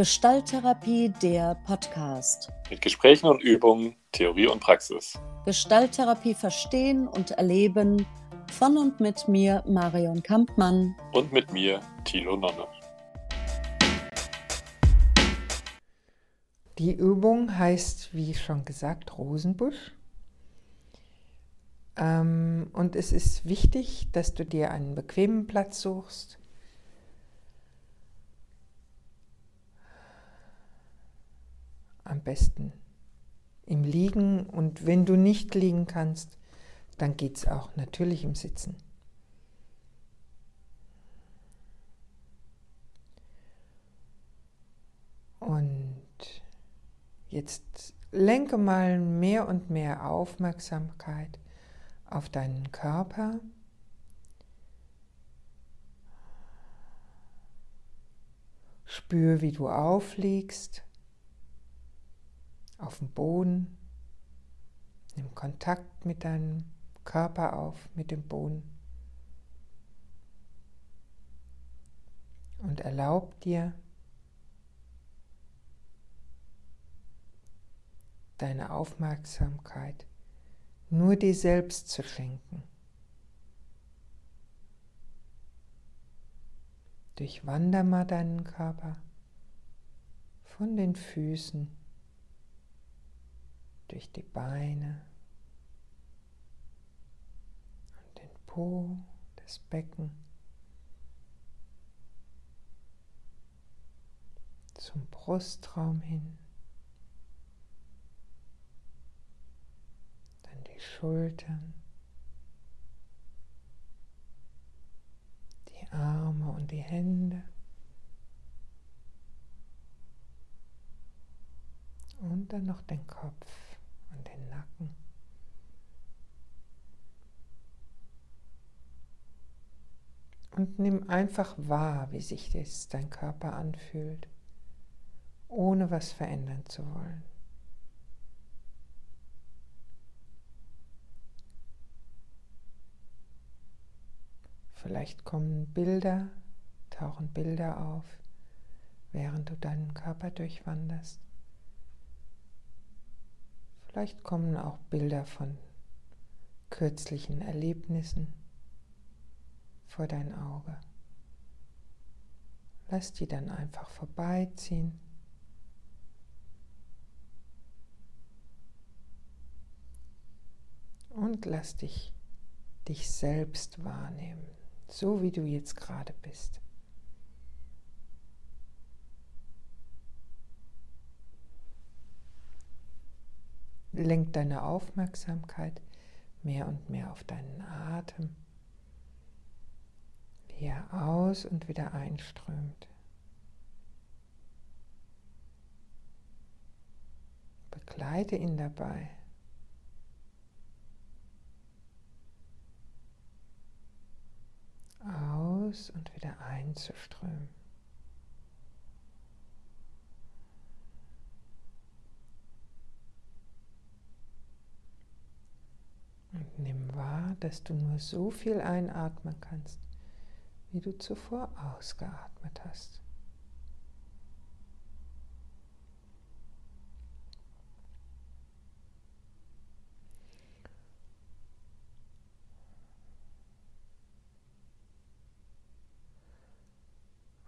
Gestalttherapie, der Podcast. Mit Gesprächen und Übungen, Theorie und Praxis. Gestalttherapie verstehen und erleben von und mit mir, Marion Kampmann. Und mit mir, Thilo Nonne. Die Übung heißt, wie schon gesagt, Rosenbusch. Ähm, und es ist wichtig, dass du dir einen bequemen Platz suchst. Am besten im Liegen und wenn du nicht liegen kannst, dann geht es auch natürlich im Sitzen. Und jetzt lenke mal mehr und mehr Aufmerksamkeit auf deinen Körper. Spür, wie du aufliegst auf dem Boden. Nimm Kontakt mit deinem Körper auf, mit dem Boden. Und erlaub dir, deine Aufmerksamkeit nur dir selbst zu schenken. Durchwander mal deinen Körper von den Füßen, durch die Beine und den Po, das Becken zum Brustraum hin. Schultern, die Arme und die Hände. Und dann noch den Kopf und den Nacken. Und nimm einfach wahr, wie sich das dein Körper anfühlt, ohne was verändern zu wollen. Vielleicht kommen Bilder, tauchen Bilder auf, während du deinen Körper durchwanderst. Vielleicht kommen auch Bilder von kürzlichen Erlebnissen vor dein Auge. Lass die dann einfach vorbeiziehen. Und lass dich dich selbst wahrnehmen so wie du jetzt gerade bist. Lenk deine Aufmerksamkeit mehr und mehr auf deinen Atem, wie er aus und wieder einströmt. Begleite ihn dabei. aus und wieder einzuströmen. Und nimm wahr, dass du nur so viel einatmen kannst, wie du zuvor ausgeatmet hast.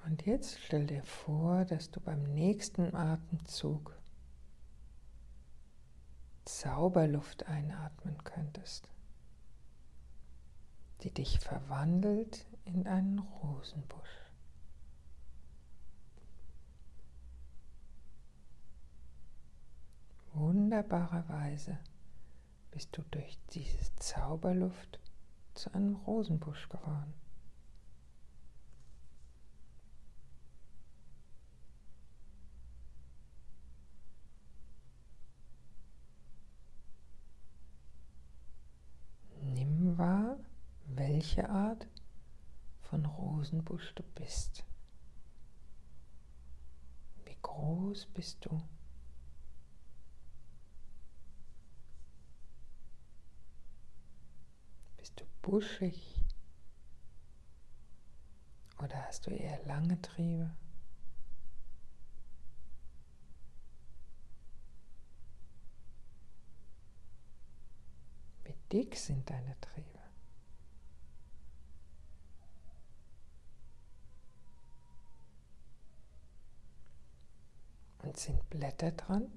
Und jetzt stell dir vor, dass du beim nächsten Atemzug Zauberluft einatmen könntest, die dich verwandelt in einen Rosenbusch. Wunderbarerweise bist du durch diese Zauberluft zu einem Rosenbusch geworden. welche Art von Rosenbusch du bist. Wie groß bist du? Bist du buschig? Oder hast du eher lange Triebe? Wie dick sind deine Triebe? Und sind Blätter dran?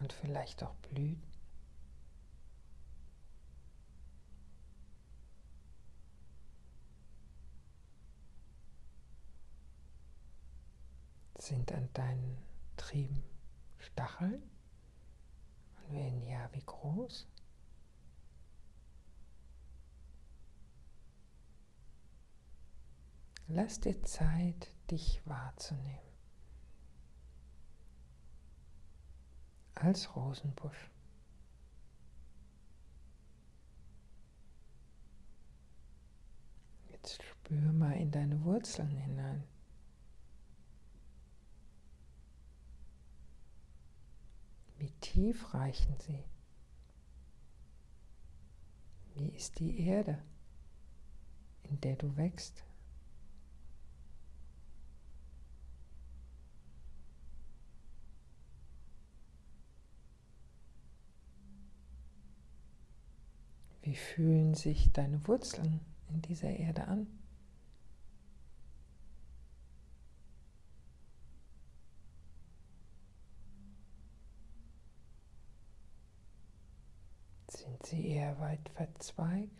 Und vielleicht auch Blüten? Sind an deinen Trieben Stacheln? Und wenn ja, wie groß? Lass dir Zeit, dich wahrzunehmen. Als Rosenbusch. Jetzt spür mal in deine Wurzeln hinein. Wie tief reichen sie? Wie ist die Erde, in der du wächst? Wie fühlen sich deine Wurzeln in dieser Erde an? Sind sie eher weit verzweigt?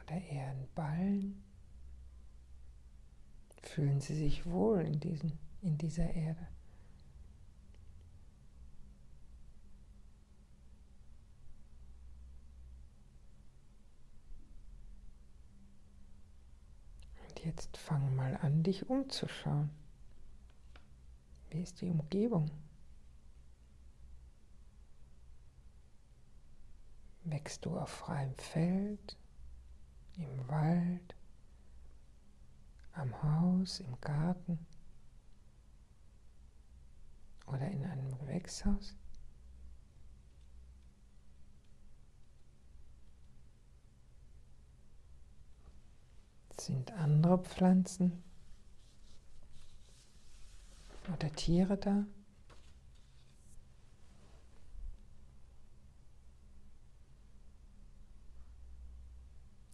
Oder eher in Ballen? Fühlen sie sich wohl in, diesen, in dieser Erde? Jetzt fang mal an, dich umzuschauen. Wie ist die Umgebung? Wächst du auf freiem Feld, im Wald, am Haus, im Garten oder in einem Gewächshaus? Sind andere Pflanzen oder Tiere da?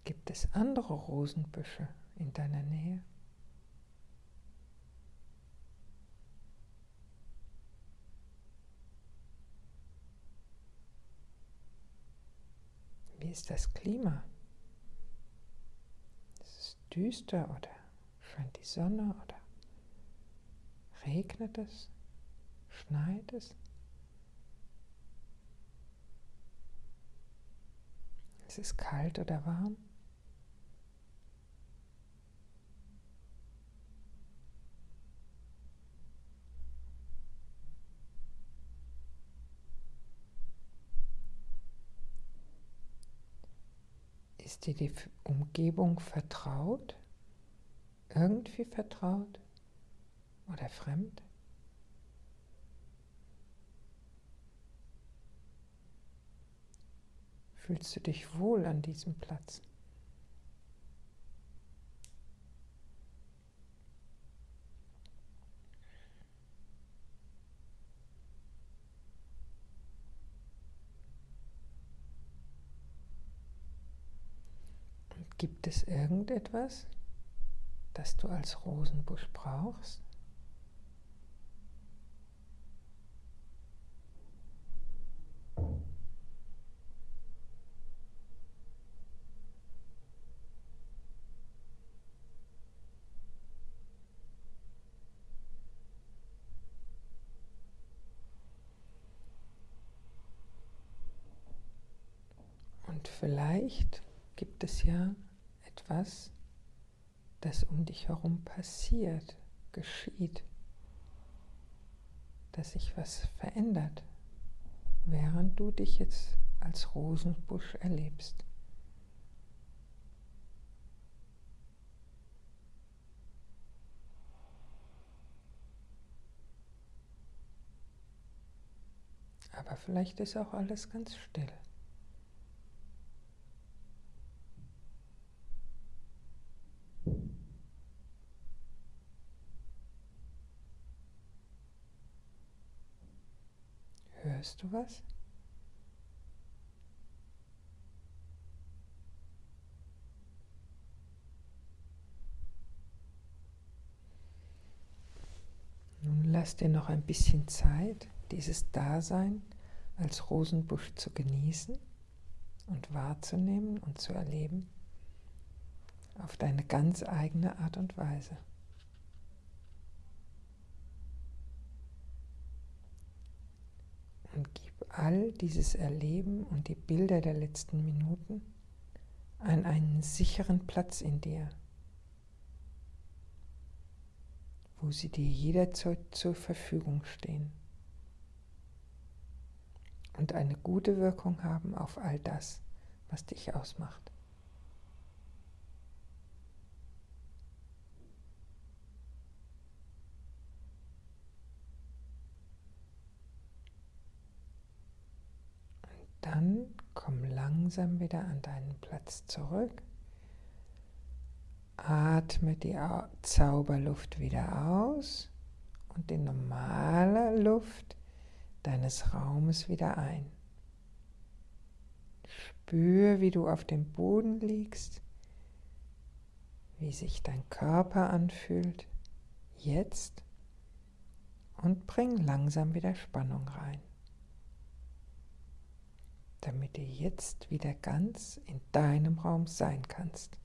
Gibt es andere Rosenbüsche in deiner Nähe? Wie ist das Klima? Düster oder scheint die Sonne oder regnet es, schneit es? Ist es kalt oder warm? Dir die Umgebung vertraut? Irgendwie vertraut? Oder fremd? Fühlst du dich wohl an diesem Platz? Gibt es irgendetwas, das du als Rosenbusch brauchst? Und vielleicht gibt es ja etwas, das um dich herum passiert, geschieht, dass sich was verändert, während du dich jetzt als Rosenbusch erlebst. Aber vielleicht ist auch alles ganz still. Hörst du was? Nun lass dir noch ein bisschen Zeit, dieses Dasein als Rosenbusch zu genießen und wahrzunehmen und zu erleben auf deine ganz eigene Art und Weise. Und gib all dieses Erleben und die Bilder der letzten Minuten an einen sicheren Platz in dir, wo sie dir jederzeit zur Verfügung stehen und eine gute Wirkung haben auf all das, was dich ausmacht. Dann komm langsam wieder an deinen Platz zurück. Atme die Zauberluft wieder aus und die normale Luft deines Raumes wieder ein. Spür, wie du auf dem Boden liegst, wie sich dein Körper anfühlt, jetzt und bring langsam wieder Spannung rein, damit du jetzt wieder ganz in deinem Raum sein kannst.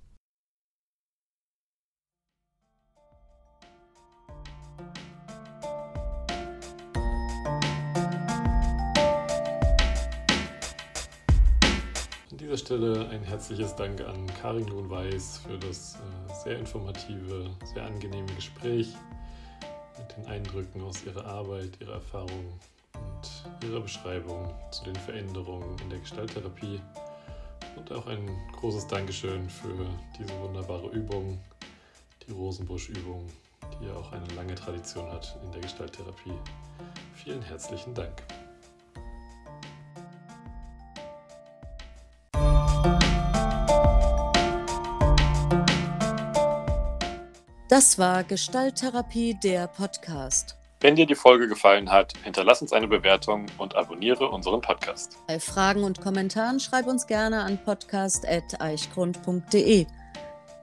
dieser Stelle ein herzliches Dank an Karin Lohn-Weiß für das äh, sehr informative, sehr angenehme Gespräch mit den Eindrücken aus ihrer Arbeit, ihrer Erfahrung ihrer Beschreibung zu den Veränderungen in der Gestalttherapie. Und auch ein großes Dankeschön für diese wunderbare Übung, die Rosenbusch-Übung, die ja auch eine lange Tradition hat in der Gestalttherapie. Vielen herzlichen Dank. Das war Gestalttherapie, der Podcast. Wenn dir die Folge gefallen hat, hinterlass uns eine Bewertung und abonniere unseren Podcast. Bei Fragen und Kommentaren schreib uns gerne an podcast.eichgrund.de.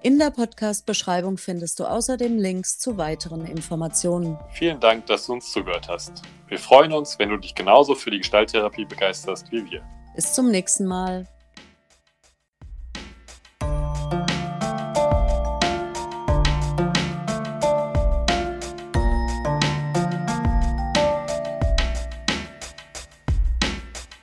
In der Podcast-Beschreibung findest du außerdem Links zu weiteren Informationen. Vielen Dank, dass du uns zugehört hast. Wir freuen uns, wenn du dich genauso für die Gestalttherapie begeisterst wie wir. Bis zum nächsten Mal.